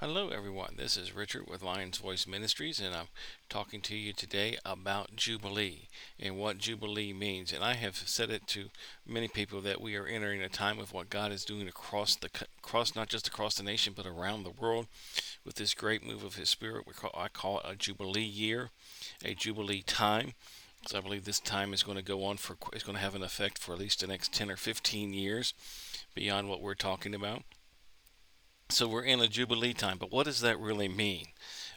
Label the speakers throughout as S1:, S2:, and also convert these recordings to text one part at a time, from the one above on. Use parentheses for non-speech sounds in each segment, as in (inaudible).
S1: Hello, everyone. This is Richard with Lions Voice Ministries, and I'm talking to you today about Jubilee and what Jubilee means. And I have said it to many people that we are entering a time of what God is doing across the across not just across the nation but around the world with this great move of His Spirit. We call I call it a Jubilee year, a Jubilee time. So I believe this time is going to go on for is going to have an effect for at least the next 10 or 15 years beyond what we're talking about. So we're in a Jubilee time, but what does that really mean?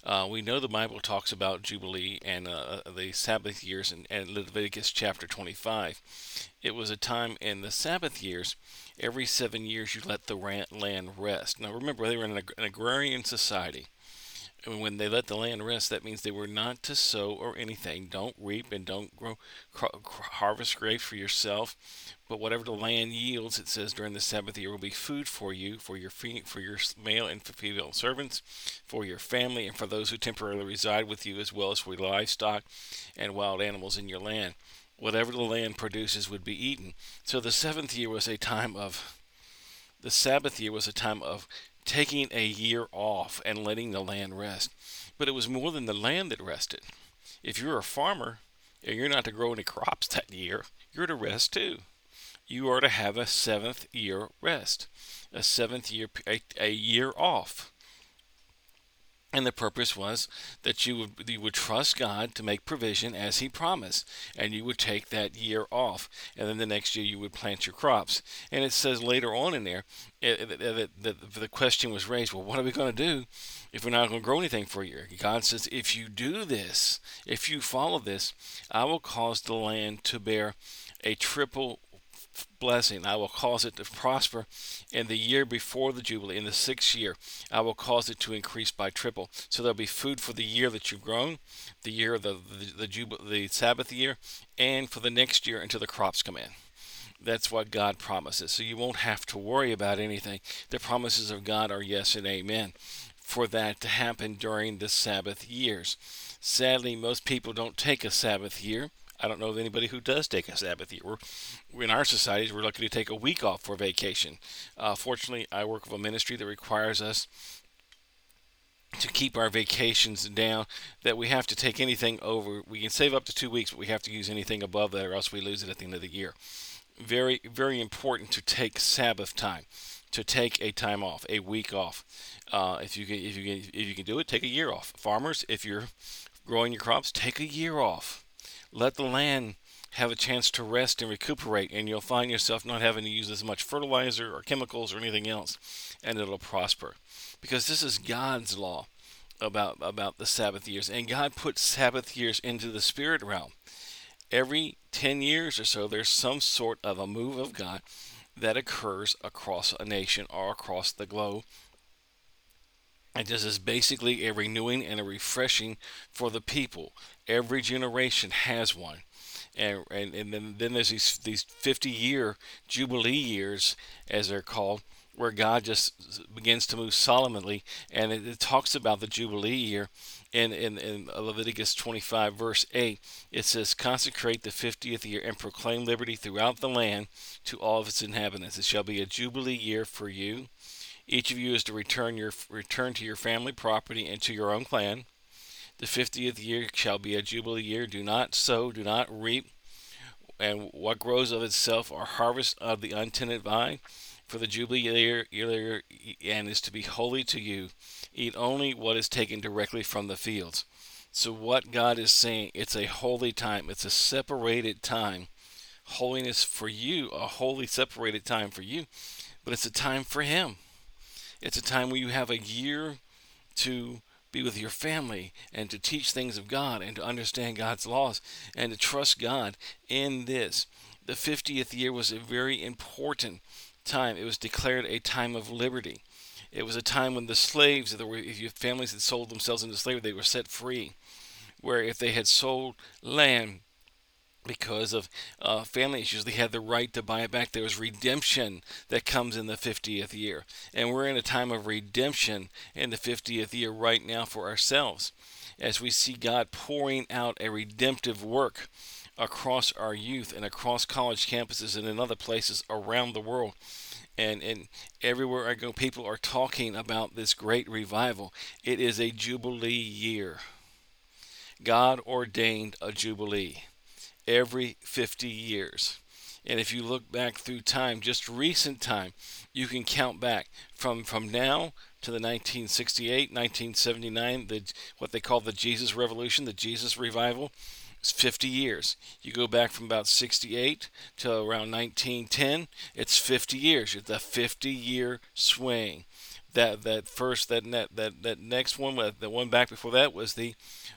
S1: Uh, we know the Bible talks about Jubilee and uh, uh the Sabbath years in, in, Leviticus chapter 25. It was a time in the Sabbath years, every seven years you let the land rest. Now remember, they were in an agrarian society. And when they let the land rest, that means they were not to sow or anything. Don't reap and don't grow, harvest grapes for yourself. But whatever the land yields, it says during the Sabbath year will be food for you, for your for your male and female servants, for your family, and for those who temporarily reside with you, as well as for livestock and wild animals in your land. Whatever the land produces would be eaten. So the seventh year was a time of. The Sabbath year was a time of taking a year off and letting the land rest. But it was more than the land that rested. If you're a farmer and you're not to grow any crops that year, you're to rest too. You are to have a seventh year rest, a seventh year, a, a year off. And the purpose was that you would you would trust God to make provision as He promised, and you would take that year off, and then the next year you would plant your crops. And it says later on in there eh, eh, that the question was raised: Well, what are we going to do if we're not going to grow anything for a year? God says, If you do this, if you follow this, I will cause the land to bear a triple blessing. I will cause it to prosper in the year before the Jubilee, in the sixth year. I will cause it to increase by triple. So there'll be food for the year that you've grown, the year of the, the, the, the Sabbath year, and for the next year until the crops come in. That's what God promises. So you won't have to worry about anything. The promises of God are yes and amen for that to happen during the Sabbath years. Sadly, most people don't take a Sabbath year I don't know of anybody who does take a Sabbath year. We're, in our societies, we're lucky to take a week off for vacation. Uh, fortunately, I work with a ministry that requires us to keep our vacations down that we have to take anything over. We can save up to two weeks but we have to use anything above that or else we lose it at the end of the year. Very very important to take sabbath time to take a time off a week off. Uh, if you can if you can if you can do it take a year off. Farmers if you're growing your crops take a year off let the land have a chance to rest and recuperate, and you'll find yourself not having to use as much fertilizer or chemicals or anything else, and it'll prosper. Because this is God's law about about the Sabbath years, and God put Sabbath years into the spirit realm. Every 10 years or so, there's some sort of a move of God that occurs across a nation or across the globe. And this is basically a renewing and a refreshing for the people. Every generation has one. And, and, and then, then there's these, these 50 year Jubilee years, as they're called, where God just begins to move solemnly. And it, it talks about the Jubilee year in, in, in Leviticus 25, verse 8. It says, Consecrate the 50th year and proclaim liberty throughout the land to all of its inhabitants. It shall be a Jubilee year for you. Each of you is to return your return to your family property and to your own clan. The fiftieth year shall be a jubilee year. Do not sow, do not reap, and what grows of itself are harvest of the untended vine. For the jubilee year, year and is to be holy to you. Eat only what is taken directly from the fields. So what God is saying, it's a holy time. It's a separated time. Holiness for you, a holy separated time for you, but it's a time for Him. It's a time where you have a year to be with your family and to teach things of God and to understand God's laws and to trust God in this. The 50th year was a very important time. It was declared a time of liberty. It was a time when the slaves, if your families had sold themselves into slavery, they were set free. Where if they had sold land, because of uh, family issues, they had the right to buy it back. There was redemption that comes in the 50th year. And we're in a time of redemption in the 50th year right now for ourselves as we see God pouring out a redemptive work across our youth and across college campuses and in other places around the world. and and everywhere I go, people are talking about this great revival. It is a jubilee year. God ordained a jubilee every 50 years. And if you look back through time, just recent time, you can count back from from now to the 1968, 1979, the what they call the Jesus Revolution, the Jesus Revival. It's 50 years. You go back from about 68 to around 1910, it's 50 years. It's a 50 year swing. That that first that that that, that next one the one back before that was the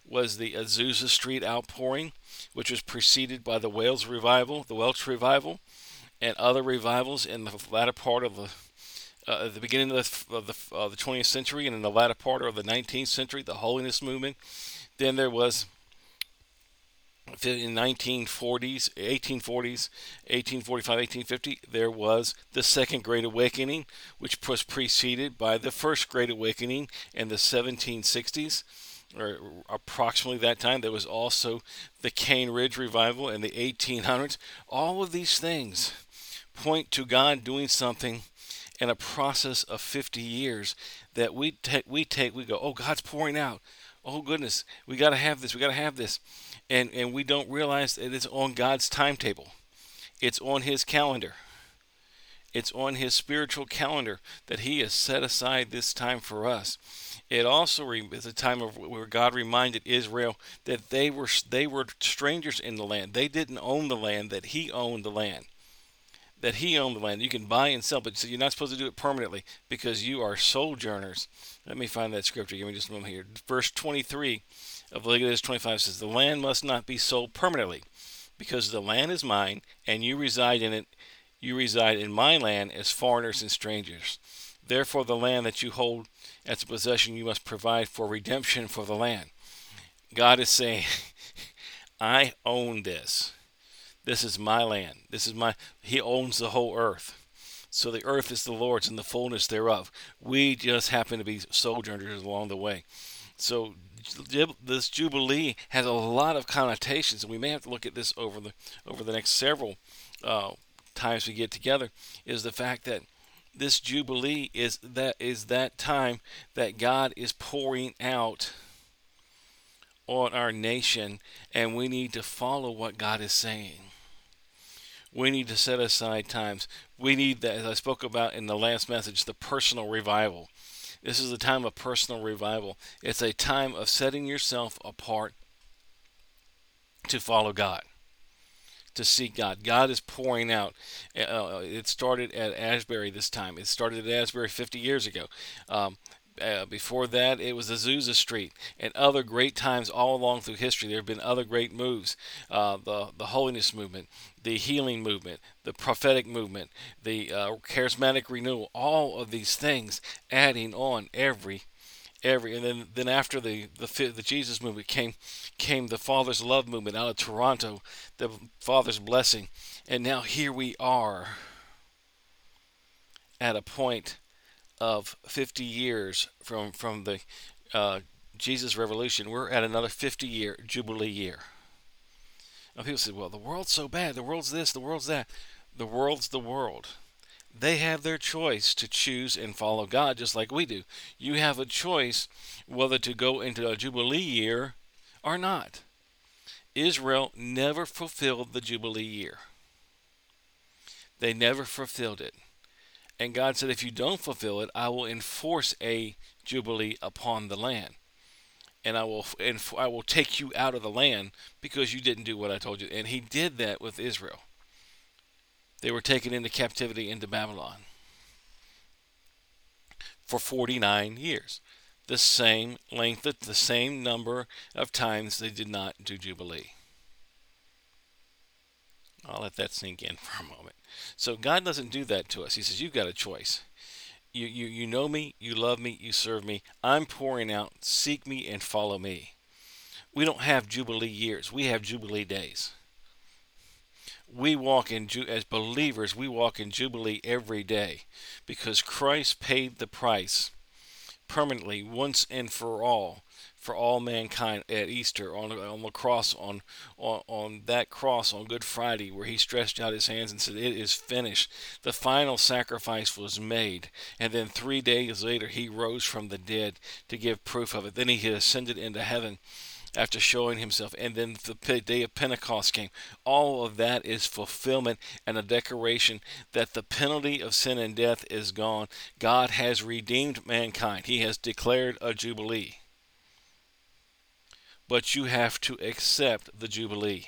S1: was the Azusa Street outpouring, which was preceded by the Wales revival, the Welsh revival, and other revivals in the latter part of the uh, the beginning of the, of the, of the 20th century and in the latter part of the 19th century, the holiness movement. Then there was in 1940s, 1840s, 1845, 1850, there was the Second Great Awakening, which was preceded by the First Great Awakening in the 1760s, or approximately that time. There was also the Cane Ridge Revival in the 1800s. All of these things point to God doing something in a process of 50 years that we take, we take, we go, oh, God's pouring out. Oh goodness, we got to have this. We got to have this and and we don't realize that it's on God's timetable. It's on His calendar. It's on His spiritual calendar that He has set aside this time for us. It also is a time of where God reminded Israel that they were they were strangers in the land. They didn't own the land; that He owned the land. That He owned the land. You can buy and sell, but you're not supposed to do it permanently because you are sojourners. Let me find that scripture. Give me just a moment here. Verse 23 of Leviticus 25 says, The land must not be sold permanently, because the land is mine, and you reside in it. You reside in my land as foreigners and strangers. Therefore, the land that you hold as a possession, you must provide for redemption for the land. God is saying, (laughs) I own this. This is my land. This is my. He owns the whole earth. So the earth is the Lord's and the fullness thereof. We just happen to be sojourners along the way. So this jubilee has a lot of connotations, and we may have to look at this over the over the next several uh, times we get together. Is the fact that this jubilee is that is that time that God is pouring out on our nation, and we need to follow what God is saying. We need to set aside times. We need that, as I spoke about in the last message, the personal revival. This is a time of personal revival. It's a time of setting yourself apart to follow God, to seek God. God is pouring out. Uh, it started at Asbury this time. It started at Asbury 50 years ago. Um, uh, before that, it was Azusa Street and other great times all along through history. There have been other great moves. Uh, the the holiness movement, the healing movement, the prophetic movement, the uh, charismatic renewal. All of these things adding on every every and then then after the the the Jesus movement came came the Father's love movement out of Toronto, the Father's blessing, and now here we are at a point of 50 years from from the uh, Jesus Revolution, we're at another 50 year jubilee year. Now people say, "Well, the world's so bad. The world's this. The world's that. The world's the world." They have their choice to choose and follow God, just like we do. You have a choice whether to go into a jubilee year or not. Israel never fulfilled the jubilee year. They never fulfilled it. And God said, If you don't fulfill it, I will enforce a jubilee upon the land. And I will and I will take you out of the land because you didn't do what I told you. And he did that with Israel. They were taken into captivity into Babylon for 49 years. The same length, the same number of times they did not do Jubilee. I'll let that sink in for a moment. So God doesn't do that to us. He says, You've got a choice. You, you, you know me, you love me, you serve me. I'm pouring out. Seek me and follow me. We don't have Jubilee years, we have Jubilee days. We walk in, as believers, we walk in Jubilee every day because Christ paid the price permanently, once and for all, for all mankind at Easter on, on the cross on, on on that cross on Good Friday where he stretched out his hands and said it is finished the final sacrifice was made and then 3 days later he rose from the dead to give proof of it then he ascended into heaven after showing himself. And then the day of Pentecost came. All of that is fulfillment and a declaration that the penalty of sin and death is gone. God has redeemed mankind, He has declared a jubilee. But you have to accept the jubilee.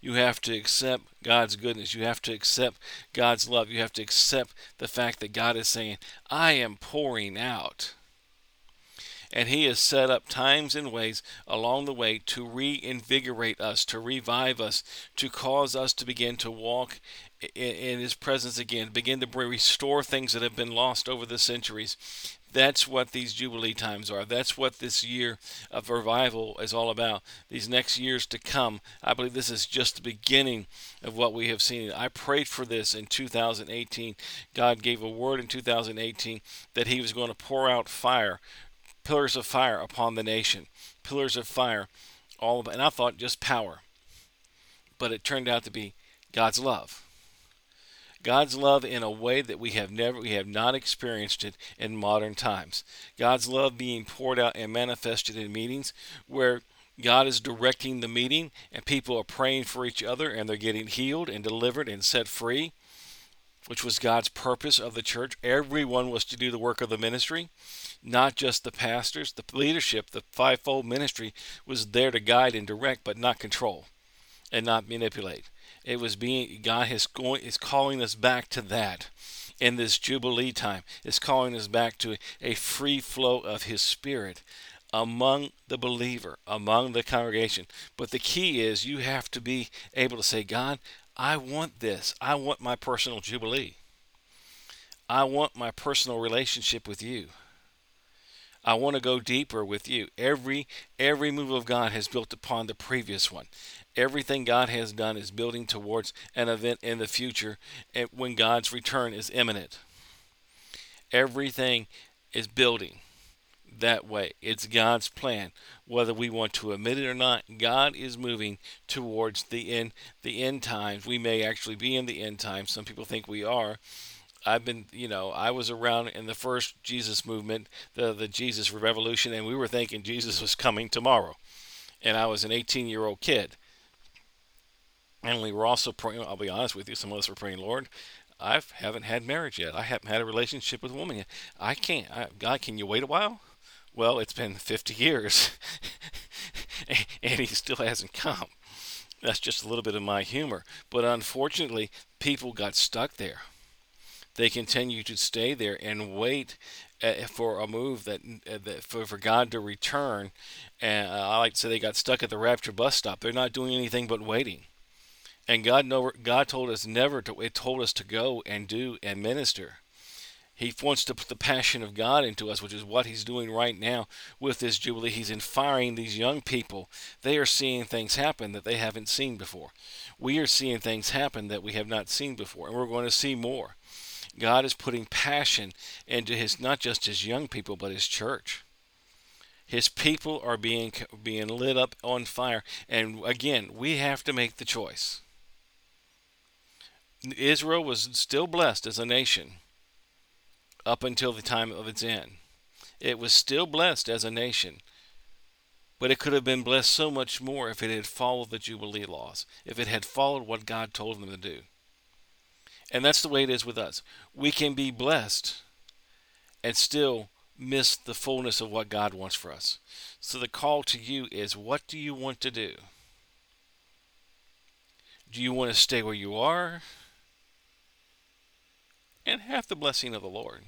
S1: You have to accept God's goodness. You have to accept God's love. You have to accept the fact that God is saying, I am pouring out and He has set up times and ways along the way to reinvigorate us, to revive us, to cause us to begin to walk in, His presence again, begin to restore things that have been lost over the centuries. That's what these Jubilee times are. That's what this year of revival is all about. These next years to come, I believe this is just the beginning of what we have seen. I prayed for this in 2018. God gave a word in 2018 that He was going to pour out fire pillars of fire upon the nation, pillars of fire, all and I thought just power, but it turned out to be God's love. God's love in a way that we have never we have not experienced it in modern times. God's love being poured out and manifested in meetings where God is directing the meeting and people are praying for each other and they're getting healed and delivered and set free, which was God's purpose of the church. Everyone was to do the work of the ministry not just the pastors, the leadership, the fivefold ministry was there to guide and direct, but not control and not manipulate. It was being God is going is calling us back to that in this jubilee time. Is calling us back to a free flow of His Spirit among the believer, among the congregation. But the key is you have to be able to say, God, I want this. I want my personal jubilee. I want my personal relationship with you. I want to go deeper with you. Every every move of God has built upon the previous one. Everything God has done is building towards an event in the future when God's return is imminent. Everything is building that way. It's God's plan. Whether we want to admit it or not, God is moving towards the end the end times. We may actually be in the end times. Some people think we are. I've been, you know, I was around in the first Jesus movement, the the Jesus revolution, and we were thinking Jesus was coming tomorrow, and I was an 18 year old kid, and we were also praying. I'll be honest with you, some of us were praying, Lord, I haven't had marriage yet. I haven't had a relationship with a woman yet. I can't. I, God, can you wait a while? Well, it's been 50 years, (laughs) and He still hasn't come. That's just a little bit of my humor, but unfortunately, people got stuck there they continue to stay there and wait uh, for a move that, uh, that for, for God to return. And uh, I like to say they got stuck at the rapture bus stop. They're not doing anything but waiting. And God know God told us never to. It told us to go and do and minister. He wants to put the passion of God into us, which is what He's doing right now with this Jubilee. He's inspiring these young people. They are seeing things happen that they haven't seen before. We are seeing things happen that we have not seen before, and we're going to see more. God is putting passion into his not just his young people but his church. His people are being being lit up on fire and again, we have to make the choice. Israel was still blessed as a nation up until the time of its end. It was still blessed as a nation. But it could have been blessed so much more if it had followed the Jubilee laws, if it had followed what God told them to do. And that's the way it is with us. We can be blessed and still miss the fullness of what God wants for us. So the call to you is what do you want to do? Do you want to stay where you are and have the blessing of the Lord?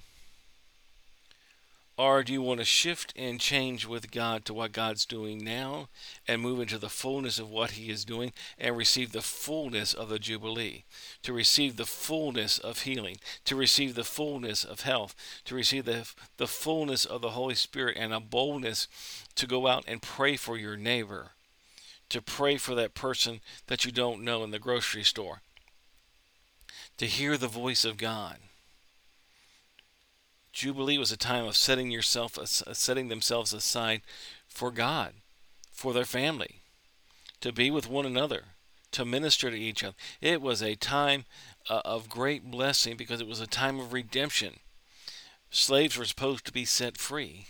S1: Or do you want to shift and change with God to what God's doing now and move into the fullness of what He is doing and receive the fullness of the Jubilee, to receive the fullness of healing, to receive the fullness of health, to receive the, the fullness of the Holy Spirit and a boldness to go out and pray for your neighbor, to pray for that person that you don't know in the grocery store, to hear the voice of God? Jubilee was a time of setting yourself, setting themselves aside for God, for their family, to be with one another, to minister to each other. It was a time uh, of great blessing because it was a time of redemption. Slaves were supposed to be set free.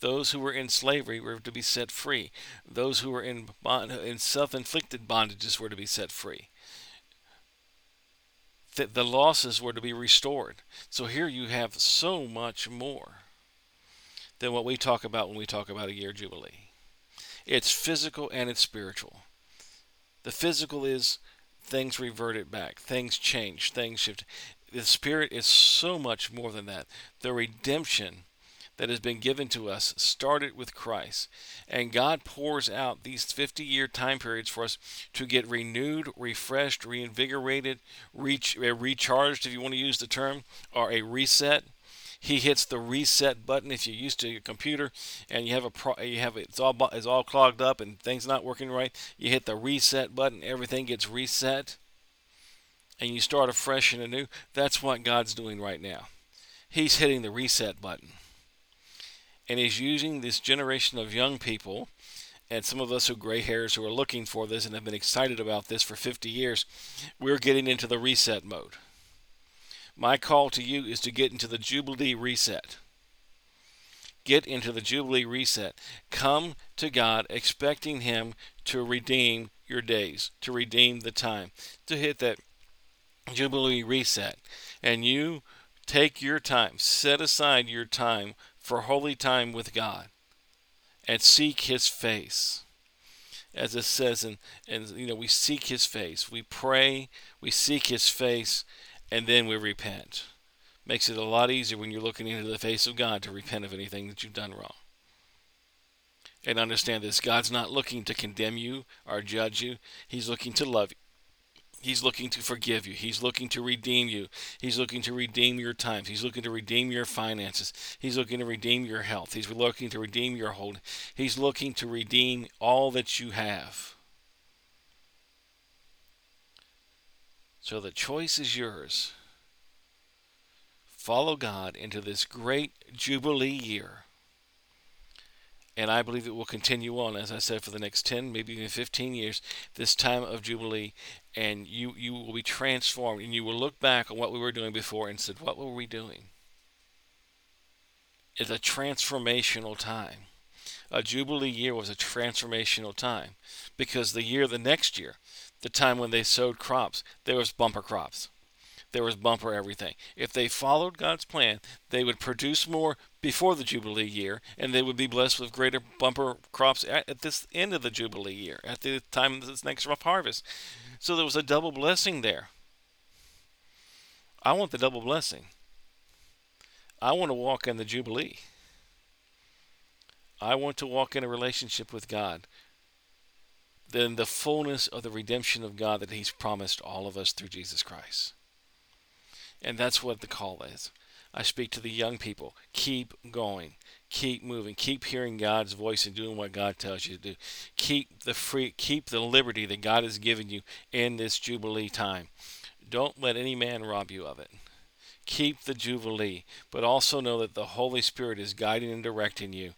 S1: Those who were in slavery were to be set free. Those who were in, bond, in self-inflicted bondages were to be set free. The, the losses were to be restored. So here you have so much more than what we talk about when we talk about a year jubilee. It's physical and it's spiritual. The physical is things reverted back, things change, things shift. The spirit is so much more than that. The redemption that has been given to us started with Christ. And God pours out these 50 year time periods for us to get renewed, refreshed, reinvigorated, reach, uh, recharged, if you want to use the term, or a reset. He hits the reset button if you're used to your computer and you have a pro, you have it's all it's all clogged up and things not working right. You hit the reset button, everything gets reset, and you start afresh and anew. That's what God's doing right now. He's hitting the reset button and he's using this generation of young people and some of us who gray hairs who are looking for this and have been excited about this for 50 years, we're getting into the reset mode. My call to you is to get into the Jubilee reset. Get into the Jubilee reset. Come to God expecting Him to redeem your days, to redeem the time, to hit that Jubilee reset. And you take your time, set aside your time for holy time with God and seek his face. As it says, and, and you know, we seek his face. We pray, we seek his face, and then we repent. Makes it a lot easier when you're looking into the face of God to repent of anything that you've done wrong. And understand this God's not looking to condemn you or judge you, He's looking to love you. He's looking to forgive you. He's looking to redeem you. He's looking to redeem your times. He's looking to redeem your finances. He's looking to redeem your health. He's looking to redeem your hold. He's looking to redeem all that you have. So the choice is yours. Follow God into this great Jubilee year and I believe it will continue on, as I said, for the next 10, maybe even 15 years, this time of Jubilee, and you, you will be transformed, and you will look back on what we were doing before and said, what were we doing? It's a transformational time. A Jubilee year was a transformational time because the year, the next year, the time when they sowed crops, there was bumper crops there was bumper everything. If they followed God's plan, they would produce more before the Jubilee year, and they would be blessed with greater bumper crops at, at this end of the Jubilee year, at the time of this next rough harvest. So there was a double blessing there. I want the double blessing. I want to walk in the Jubilee. I want to walk in a relationship with God. Then the fullness of the redemption of God that He's promised all of us through Jesus Christ. And that's what the call is. I speak to the young people. Keep going. Keep moving. Keep hearing God's voice and doing what God tells you to do. Keep the free keep the liberty that God has given you in this jubilee time. Don't let any man rob you of it. Keep the jubilee, but also know that the Holy Spirit is guiding and directing you.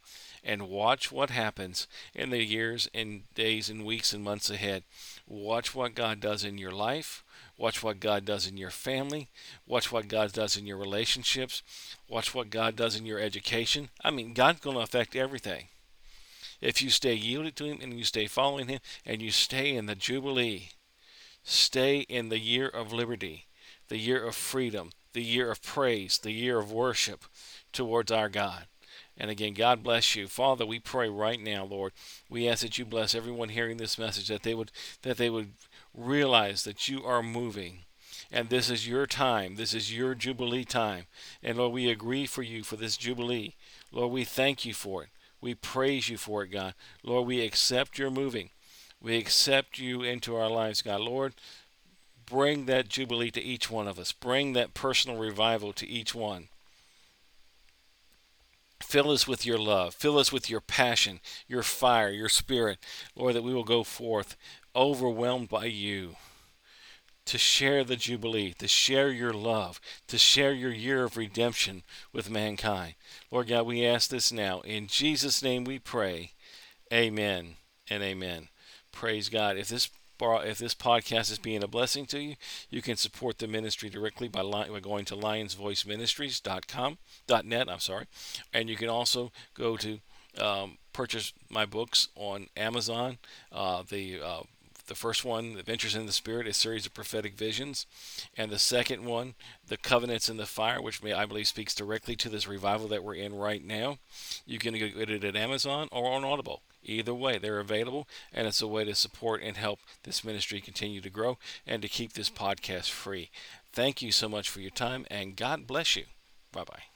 S1: And watch what happens in the years and days and weeks and months ahead. Watch what God does in your life Watch what God does in your family. Watch what God does in your relationships. Watch what God does in your education. I mean, God's going to affect everything. If you stay yielded to Him and you stay following Him and you stay in the Jubilee, stay in the year of liberty, the year of freedom, the year of praise, the year of worship towards our God. And again, God bless you. Father, we pray right now, Lord, we ask that you bless everyone hearing this message, that they would that they would realize that you are moving and this is your time. This is your Jubilee time. And Lord, we agree for you for this Jubilee. Lord, we thank you for it. We praise you for it, God. Lord, we accept your moving. We accept you into our lives, God. Lord, bring that Jubilee to each one of us. Bring that personal revival to each one. Fill us with your love. Fill us with your passion, your fire, your spirit. Lord, that we will go forth overwhelmed by you to share the Jubilee, to share your love, to share your year of redemption with mankind. Lord God, we ask this now. In Jesus' name we pray. Amen and amen. Praise God. If this if this podcast is being a blessing to you, you can support the ministry directly by, by going to lionsvoiceministries.com, .net, I'm sorry, and you can also go to um, purchase my books on Amazon. Uh, the uh, the first one, Adventures in the Spirit, a series of prophetic visions, and the second one, The Covenants in the Fire, which may, I believe speaks directly to this revival that we're in right now. You can get it at Amazon or on Audible. Either way, they're available, and it's a way to support and help this ministry continue to grow and to keep this podcast free. Thank you so much for your time, and God bless you. Bye bye.